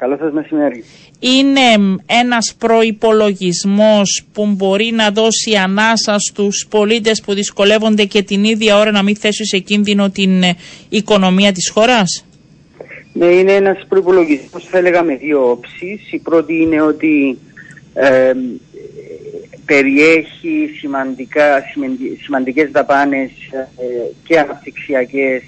Καλό σας μεσημέρι. Είναι ένας προϋπολογισμός που μπορεί να δώσει ανάσα στους πολίτες που δυσκολεύονται και την ίδια ώρα να μην θέσει σε κίνδυνο την ε, οικονομία της χώρας; Ναι, είναι ένας προϋπολογισμός θα έλεγα με δύο όψεις. Η πρώτη είναι ότι ε, περιέχει σημαντικά, σημαντικές δαπάνες ε, και αναπτυξιακές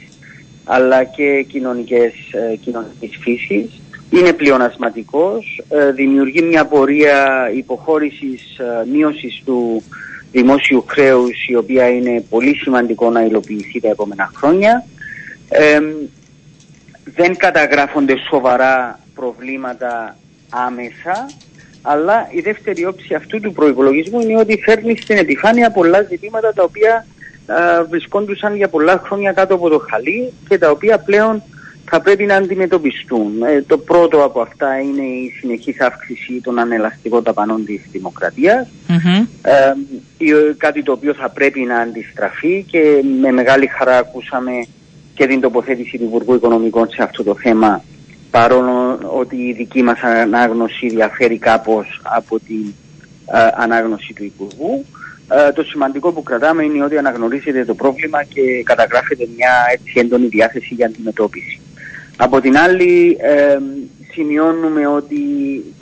αλλά και κοινωνικές, ε, κοινωνικής φύσης. Είναι πλεονασματικός, ε, δημιουργεί μια πορεία υποχώρησης, ε, μείωσης του δημόσιου χρέους η οποία είναι πολύ σημαντικό να υλοποιηθεί τα επόμενα χρόνια. δεν καταγράφονται σοβαρά προβλήματα άμεσα, αλλά η δεύτερη όψη αυτού του προϋπολογισμού είναι ότι φέρνει στην επιφάνεια πολλά ζητήματα τα οποία βρισκόντουσαν για πολλά χρόνια κάτω από το χαλί και τα οποία πλέον θα πρέπει να αντιμετωπιστούν. Ε, το πρώτο από αυτά είναι η συνεχής αύξηση των ανελαστικών ταπανών της δημοκρατίας, ε, κάτι το οποίο θα πρέπει να αντιστραφεί και με μεγάλη χαρά ακούσαμε και την τοποθέτηση του Υπουργού Οικονομικών σε αυτό το θέμα παρόλο ότι η δική μας ανάγνωση διαφέρει κάπως από την ε, ανάγνωση του Υπουργού. Ε, το σημαντικό που κρατάμε είναι ότι αναγνωρίζετε το πρόβλημα και καταγράφεται μια έτσι έντονη διάθεση για αντιμετώπιση. Από την άλλη ε, σημειώνουμε ότι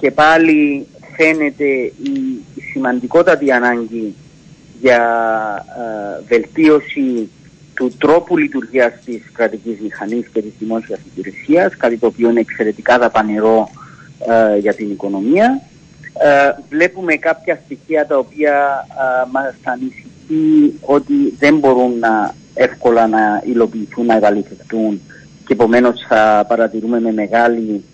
και πάλι φαίνεται η σημαντικότατη ανάγκη για ε, βελτίωση του τρόπου λειτουργίας της κρατικής μηχανής και της δημόσιας υπηρεσίας, κάτι το οποίο είναι εξαιρετικά δαπανερό ε, για την οικονομία. Ε, βλέπουμε κάποια στοιχεία τα οποία ε, μας ανησυχεί ότι δεν μπορούν να εύκολα να υλοποιηθούν, να επαληθευτούν και επομένως θα παρατηρούμε με μεγάλη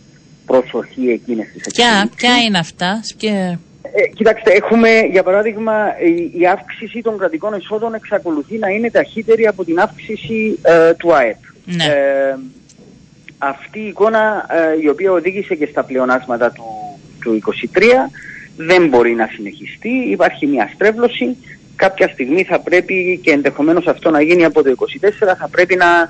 προσοχή εκείνες τις εξελίξεις. Ποια, είναι αυτά, και... Ε, κοιτάξτε, έχουμε για παράδειγμα η, η, αύξηση των κρατικών εσόδων εξακολουθεί να είναι ταχύτερη από την αύξηση ε, του ΑΕΠ. Ναι. Ε, αυτή η εικόνα ε, η οποία οδήγησε και στα πλεονάσματα του, του 23 δεν μπορεί να συνεχιστεί, υπάρχει μια στρέβλωση. Κάποια στιγμή θα πρέπει και ενδεχομένως αυτό να γίνει από το 24 θα πρέπει να ε,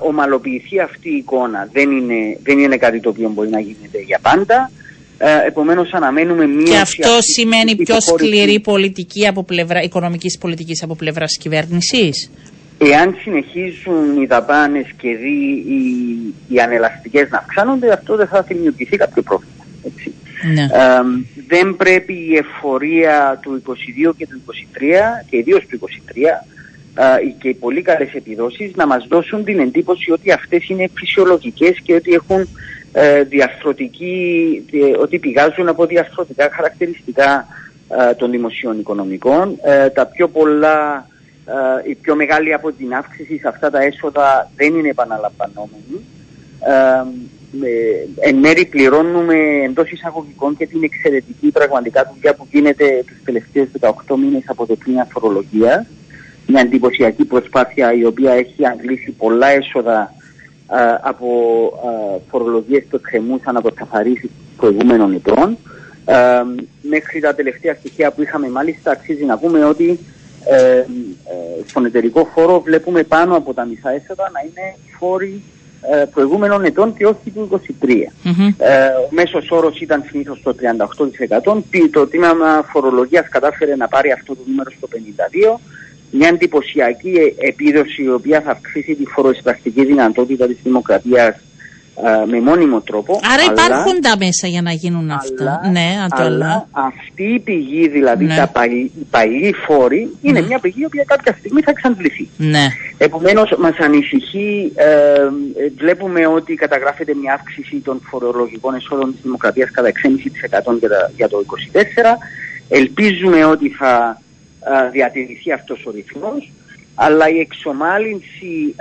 ομαλοποιηθεί αυτή η εικόνα. Δεν είναι, δεν είναι κάτι το οποίο μπορεί να γίνεται για πάντα. Ε, επομένως αναμένουμε μία... Και αυτό σημαίνει πιο σκληρή πολιτική από πλευρά, οικονομικής πολιτικής από πλευράς κυβέρνησης; Εάν συνεχίζουν οι δαπάνες και δει οι, οι ανελαστικές να αυξάνονται, αυτό δεν θα δημιουργηθεί κάποιο πρόβλημα. Έτσι. Ναι. Ε, δεν πρέπει η εφορία του 22 και του 23 και ιδίως του 23 και οι πολύ καλές επιδόσεις να μας δώσουν την εντύπωση ότι αυτές είναι φυσιολογικές και ότι έχουν ε, διαστρωτική, ε, ότι πηγάζουν από διαστρωτικά χαρακτηριστικά ε, των δημοσίων οικονομικών. Ε, τα πιο πολλά, η πιο μεγάλη από την αύξηση σε αυτά τα έσοδα δεν είναι επαναλαμβανόμενη. εν μέρη πληρώνουμε εντός εισαγωγικών και την εξαιρετική πραγματικά δουλειά που γίνεται τους τελευταίους 18 μήνες από το τμήμα φορολογίας μια εντυπωσιακή προσπάθεια η οποία έχει αγγλίσει πολλά έσοδα από α, φορολογίες που εκκρεμούσαν από καθαρίσεις προηγούμενων ετών. μέχρι τα τελευταία στοιχεία που είχαμε μάλιστα αξίζει να πούμε ότι ε, ε, στον εταιρικό φόρο βλέπουμε πάνω από τα μισά έσοδα να είναι φόροι ε, προηγούμενων ετών και όχι του 23. Ε, ο μέσος όρος ήταν συνήθως το 38%. Το τμήμα φορολογίας κατάφερε να πάρει αυτό το νούμερο στο 52% μια εντυπωσιακή επίδοση η οποία θα αυξήσει τη φοροεισπρακτική δυνατότητα της δημοκρατίας με μόνιμο τρόπο. Άρα αλλά, υπάρχουν τα μέσα για να γίνουν αυτά. ναι, αλλά αυτή η πηγή, δηλαδή ναι. τα παλι, οι παλιοί φόροι, είναι ναι. μια πηγή η οποία κάποια στιγμή θα εξαντληθεί. Ναι. Επομένως μας ανησυχεί, ε, βλέπουμε ότι καταγράφεται μια αύξηση των φορολογικών εσόδων της δημοκρατίας κατά 6,5% για, για το 2024. Ελπίζουμε ότι θα διατηρηθεί αυτός ο ρυθμός αλλά η εξομάλυνση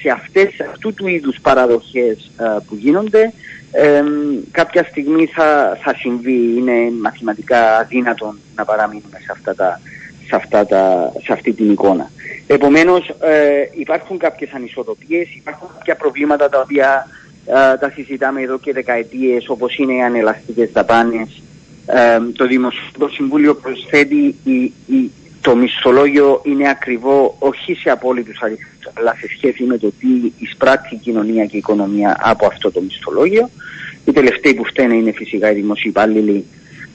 σε αυτές, αυτού του είδους παραδοχές που γίνονται κάποια στιγμή θα, θα συμβεί, είναι μαθηματικά αδύνατον να παραμείνουμε σε, αυτά τα, σε, αυτά τα, σε αυτή την εικόνα. Επομένως ε, υπάρχουν κάποιες ανισορροπίες, υπάρχουν κάποια προβλήματα τα οποία τα συζητάμε εδώ και δεκαετίες όπως είναι οι ανελαστικές δαπάνες, το Δημοσιογραφικό Συμβούλιο προσθέτει η, η, το μισθολόγιο είναι ακριβό όχι σε απόλυτους αριθμούς αλλά σε σχέση με το τι εισπράττει η κοινωνία και η οικονομία από αυτό το μισθολόγιο. Οι τελευταίοι που φταίνε είναι φυσικά οι δημοσίοι υπάλληλοι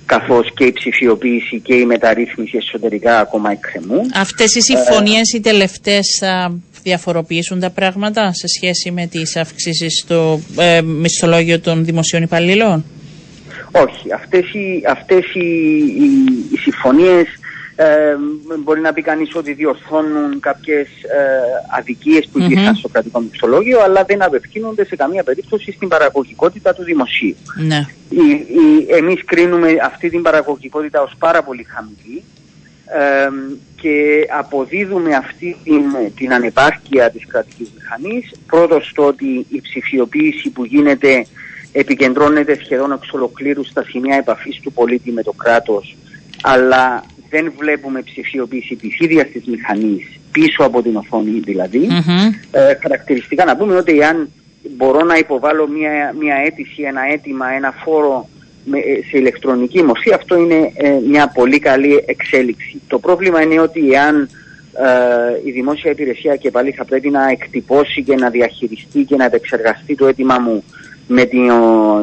καθώς και η ψηφιοποίηση και η μεταρρύθμιση εσωτερικά ακόμα εκκρεμούν. Αυτές οι συμφωνίες οι τελευταίες θα διαφοροποιήσουν τα πράγματα σε σχέση με τις αυξήσεις στο ε, μισθολόγιο των δημοσίων υπαλλήλων; Όχι. Αυτές οι, αυτές οι, οι, οι συμφωνίες ε, μπορεί να πει κανείς ότι διορθώνουν κάποιες ε, αδικίες που υπήρχαν mm-hmm. στο κρατικό μισθολόγιο, αλλά δεν απευθύνονται σε καμία περίπτωση στην παραγωγικότητα του δημοσίου. Ναι. Εμείς κρίνουμε αυτή την παραγωγικότητα ως πάρα πολύ χαμηλή ε, και αποδίδουμε αυτή την, την ανεπάρκεια της κρατικής μηχανής πρώτος στο ότι η ψηφιοποίηση που γίνεται επικεντρώνεται σχεδόν εξ ολοκλήρου στα σημεία επαφής του πολίτη με το κράτος αλλά δεν βλέπουμε ψηφιοποίηση της ίδιας της μηχανής πίσω από την οθόνη δηλαδή. Ε, χαρακτηριστικά να πούμε ότι αν μπορώ να υποβάλω μια, μια αίτηση, ένα αίτημα, ένα φόρο με, ε, σε ηλεκτρονική μορφή, αυτό είναι ε, μια πολύ καλή εξέλιξη. Το πρόβλημα είναι ότι εάν ε, η δημόσια υπηρεσία και πάλι θα πρέπει να εκτυπώσει και να διαχειριστεί και να επεξεργαστεί το αίτημα μου με, την,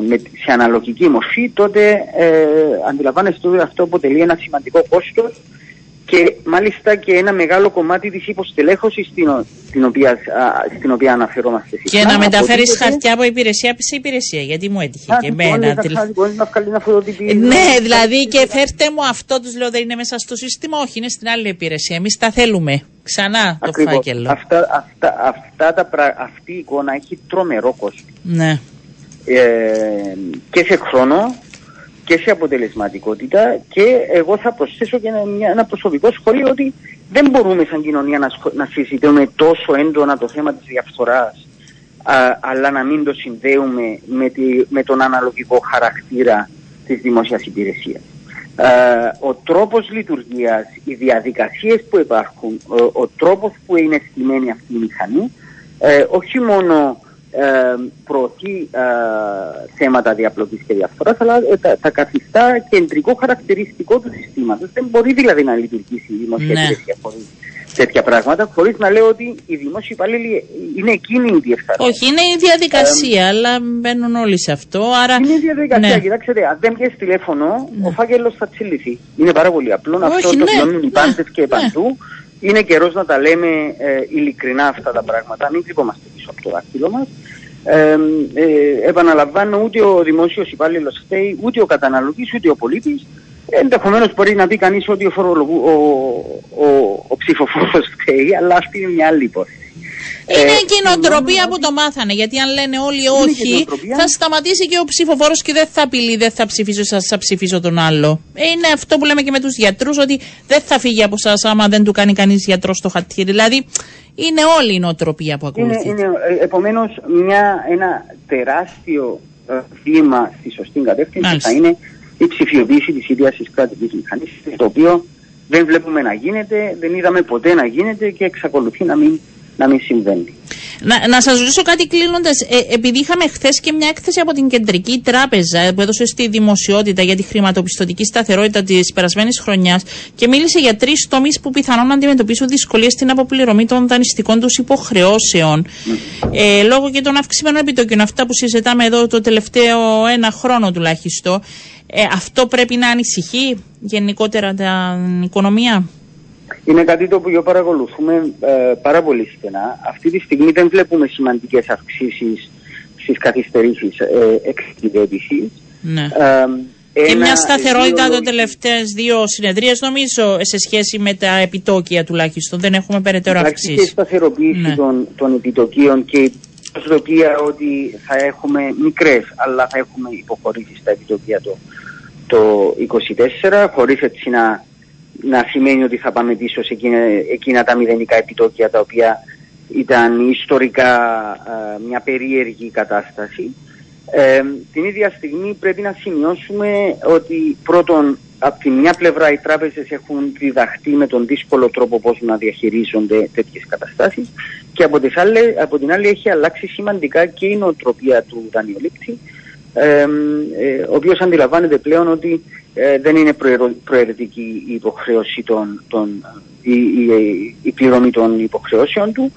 με, σε αναλογική μορφή, τότε ε, αντιλαμβάνεστε ότι αυτό αποτελεί ένα σημαντικό κόστος και μάλιστα και ένα μεγάλο κομμάτι της υποστελέχωσης στην, την οποία, στην οποία αναφερόμαστε συχνά. Και να μεταφέρεις χαρτιά από υπηρεσία σε υπηρεσία, γιατί μου έτυχε και εμένα. Ναι, δηλαδή και φέρτε μου αυτό, τους λέω δεν είναι μέσα στο σύστημα, όχι είναι στην άλλη υπηρεσία, εμείς τα θέλουμε. Ξανά το Ακριβώς. φάκελο. Αυτά, αυτά, αυτά τα, αυτή η εικόνα έχει τρομερό κόσμο. Ναι. Ε, και σε χρόνο και σε αποτελεσματικότητα και εγώ θα προσθέσω και ένα, ένα προσωπικό σχόλιο ότι δεν μπορούμε σαν κοινωνία να, να συζητούμε τόσο έντονα το θέμα της διαφθοράς αλλά να μην το συνδέουμε με, τη, με τον αναλογικό χαρακτήρα της δημόσιας υπηρεσίας. ο τρόπος λειτουργίας, οι διαδικασίες που υπάρχουν, ο, ο τρόπος που είναι στημένη αυτή η μηχανή, ε, όχι μόνο ε, προωθεί ε, θέματα διαπλοκής και διαφθοράς αλλά ε, τα, τα καθιστά κεντρικό χαρακτηριστικό του συστήματος. Δεν μπορεί δηλαδή να λειτουργήσει η δημόσια ναι. υπηρεσία χωρίς τέτοια πράγματα, χωρίς να λέω ότι οι δημόσιοι υπαλλήλοι είναι εκείνοι οι διεφθαρμένοι. Όχι, είναι η διαδικασία, αλλά μπαίνουν όλοι σε αυτό. Άρα... Είναι η διαδικασία. Ναι. Κοιτάξτε, αν δεν πιέσει τηλέφωνο, ναι. ο φάκελος θα τσιληθεί. Είναι πάρα πολύ απλό. Όχι, αυτό ναι. το βιώνουν οι πάντες και ναι. παντού. Είναι καιρός να τα λέμε ε, ειλικρινά αυτά τα πράγματα. Μην κρυβόμαστε πίσω από το δάχτυλο μας. Ε, ε, επαναλαμβάνω, ούτε ο δημόσιος υπάλληλος φταίει, ούτε ο καταναλωτής, ούτε ο πολίτης. Ενδεχομένως μπορεί να πει κανείς ότι ο, ο, ο, ο ψηφοφόρος φταίει, αλλά αυτή είναι μια άλλη υπόθεση. Είναι ε, η κοινοτροπία που το μάθανε. Γιατί αν λένε όλοι όχι, θα σταματήσει και ο ψηφοφόρος και δεν θα απειλεί, δεν θα ψηφίσω εσά, θα ψηφίσω τον άλλο. Είναι αυτό που λέμε και με τους γιατρούς, ότι δεν θα φύγει από εσά άμα δεν του κάνει κανείς γιατρός στο χατήρι. Δηλαδή, είναι όλη η νοοτροπία που ακολουθεί. Είναι, είναι ε, επομένως ένα τεράστιο ε, βήμα στη σωστή κατεύθυνση θα είναι η ψηφιοποίηση της ίδιας της κρατικής μηχανής, το οποίο δεν βλέπουμε να γίνεται, δεν είδαμε ποτέ να γίνεται και εξακολουθεί να μην να μην συμβαίνει. Να, να σας ρωτήσω κάτι κλείνοντας. Ε, επειδή είχαμε χθες και μια έκθεση από την Κεντρική Τράπεζα που έδωσε στη δημοσιότητα για τη χρηματοπιστωτική σταθερότητα της περασμένης χρονιάς και μίλησε για τρεις τομείς που πιθανόν να αντιμετωπίσουν δυσκολίες στην αποπληρωμή των δανειστικών τους υποχρεώσεων. Ε, λόγω και των αυξημένων επιτοκίων, αυτά που συζητάμε εδώ το τελευταίο ένα χρόνο τουλάχιστον. Ε, αυτό πρέπει να ανησυχεί γενικότερα την οικονομία; Είναι κάτι το οποίο παρακολουθούμε ε, πάρα πολύ στενά. Αυτή τη στιγμή δεν βλέπουμε σημαντικές αυξήσεις στις καθυστερήσεις ε, εξειδέτησης. Ναι. Ε, και μια σταθερότητα δύο... των τελευταίες δύο συνεδρίες νομίζω σε σχέση με τα επιτόκια τουλάχιστον. Δεν έχουμε περαιτέρω αυξήσεις. Υπάρχει και σταθεροποίηση ναι. των, των επιτοκίων και η προσδοκία ότι θα έχουμε μικρές αλλά θα έχουμε υποχωρήσει στα επιτοκία το, το 24 χωρίς έτσι να να σημαίνει ότι θα πάμε πίσω σε εκείνα, εκείνα τα μηδενικά επιτόκια τα οποία ήταν ιστορικά μια περίεργη κατάσταση. Ε, την ίδια στιγμή πρέπει να σημειώσουμε ότι πρώτον από τη μια πλευρά οι τράπεζες έχουν διδαχτεί με τον δύσκολο τρόπο πώς να διαχειρίζονται τέτοιες καταστάσεις και από, τις άλλες, από την άλλη έχει αλλάξει σημαντικά και η νοοτροπία του δανειολήπτη ε, ο οποίος αντιλαμβάνεται πλέον ότι ε, δεν είναι προαιρετική η υποχρέωση των, των, η, η, η πληρωμή των υποχρεώσεων του.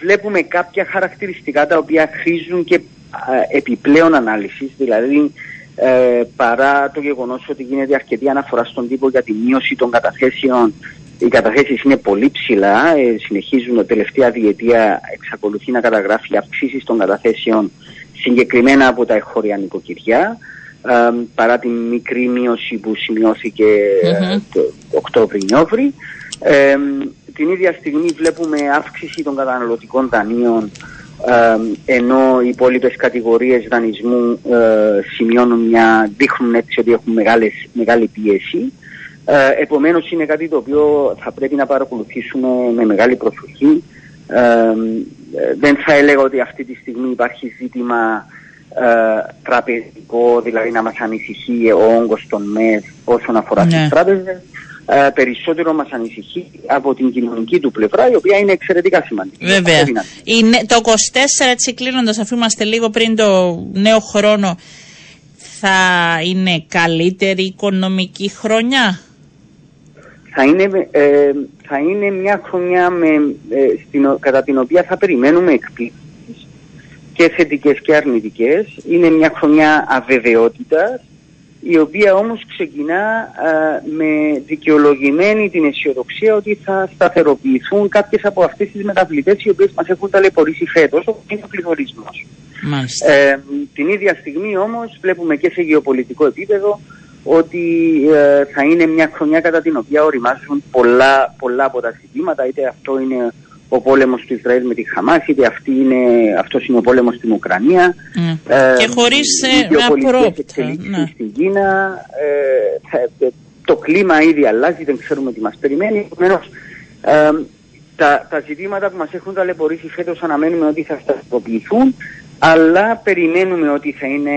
βλέπουμε κάποια χαρακτηριστικά τα οποία χρήζουν και επιπλέον ανάλυσης, δηλαδή ε, παρά το γεγονός ότι γίνεται αρκετή αναφορά στον τύπο για τη μείωση των καταθέσεων οι καταθέσεις είναι πολύ ψηλά, ε, συνεχίζουν τα τελευταία διετία, εξακολουθεί να καταγράφει αυξήσεις των καταθέσεων συγκεκριμένα από τα εγχώρια νοικοκυριά, ε, παρά την μικρή μείωση που σημειώθηκε mm-hmm. το Οκτώβρη-Νιόβρη. Ε, την ίδια στιγμή βλέπουμε αύξηση των καταναλωτικών δανείων ενώ οι υπόλοιπες κατηγορίες δανεισμού σημειώνουν μια, δείχνουν έτσι ότι έχουν μεγάλες, μεγάλη πίεση. Ε, επομένως είναι κάτι το οποίο θα πρέπει να παρακολουθήσουμε με μεγάλη προσοχή. Ε, δεν θα έλεγα ότι αυτή τη στιγμή υπάρχει ζήτημα ε, τραπεζικό, δηλαδή να μας ανησυχεί ο όγκος των ΜΕΘ όσον αφορά ναι. τις τράπεζες. Ε, περισσότερο μας ανησυχεί από την κοινωνική του πλευρά, η οποία είναι εξαιρετικά σημαντική. Βέβαια. Είναι, το 24, έτσι κλείνοντας, αφού είμαστε λίγο πριν το νέο χρόνο, θα είναι καλύτερη οικονομική χρονιά; Θα είναι, ε, θα είναι μια χρονιά με, ε, στην, κατά την οποία θα περιμένουμε εκπλήξεις και θετικές και αρνητικές. Είναι μια χρονιά αβεβαιότητας η οποία όμως ξεκινά με δικαιολογημένη την αισιοδοξία ότι θα σταθεροποιηθούν κάποιες από αυτές τις μεταβλητές οι οποίες μας έχουν ταλαιπωρήσει φέτος, όπως είναι ο πληθωρισμός. Ε, την ίδια στιγμή όμως βλέπουμε και σε γεωπολιτικό επίπεδο ότι ε, θα είναι μια χρονιά κατά την οποία οριμάζουν πολλά, πολλά από τα ζητήματα, είτε αυτό είναι ο πόλεμος του Ισραήλ με τη Χαμάς, είτε αυτή είναι, αυτός είναι ο πόλεμος στην Ουκρανία. Mm. Ε, και χωρίς ε, απρόπτα. Ναι. Στην Κίνα, ε, το κλίμα ήδη αλλάζει, δεν ξέρουμε τι μας περιμένει. Επομένως, ε, τα, τα ζητήματα που μας έχουν ταλαιπωρήσει φέτος αναμένουμε ότι θα σταθεροποιηθούν αλλά περιμένουμε ότι θα είναι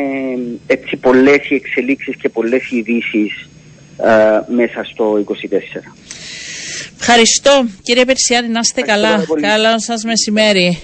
έτσι πολλές οι εξελίξεις και πολλές οι ειδήσεις ε, μέσα στο 24. Ευχαριστώ κύριε Περσιάνη, να είστε καλά. Καλά σας μεσημέρι.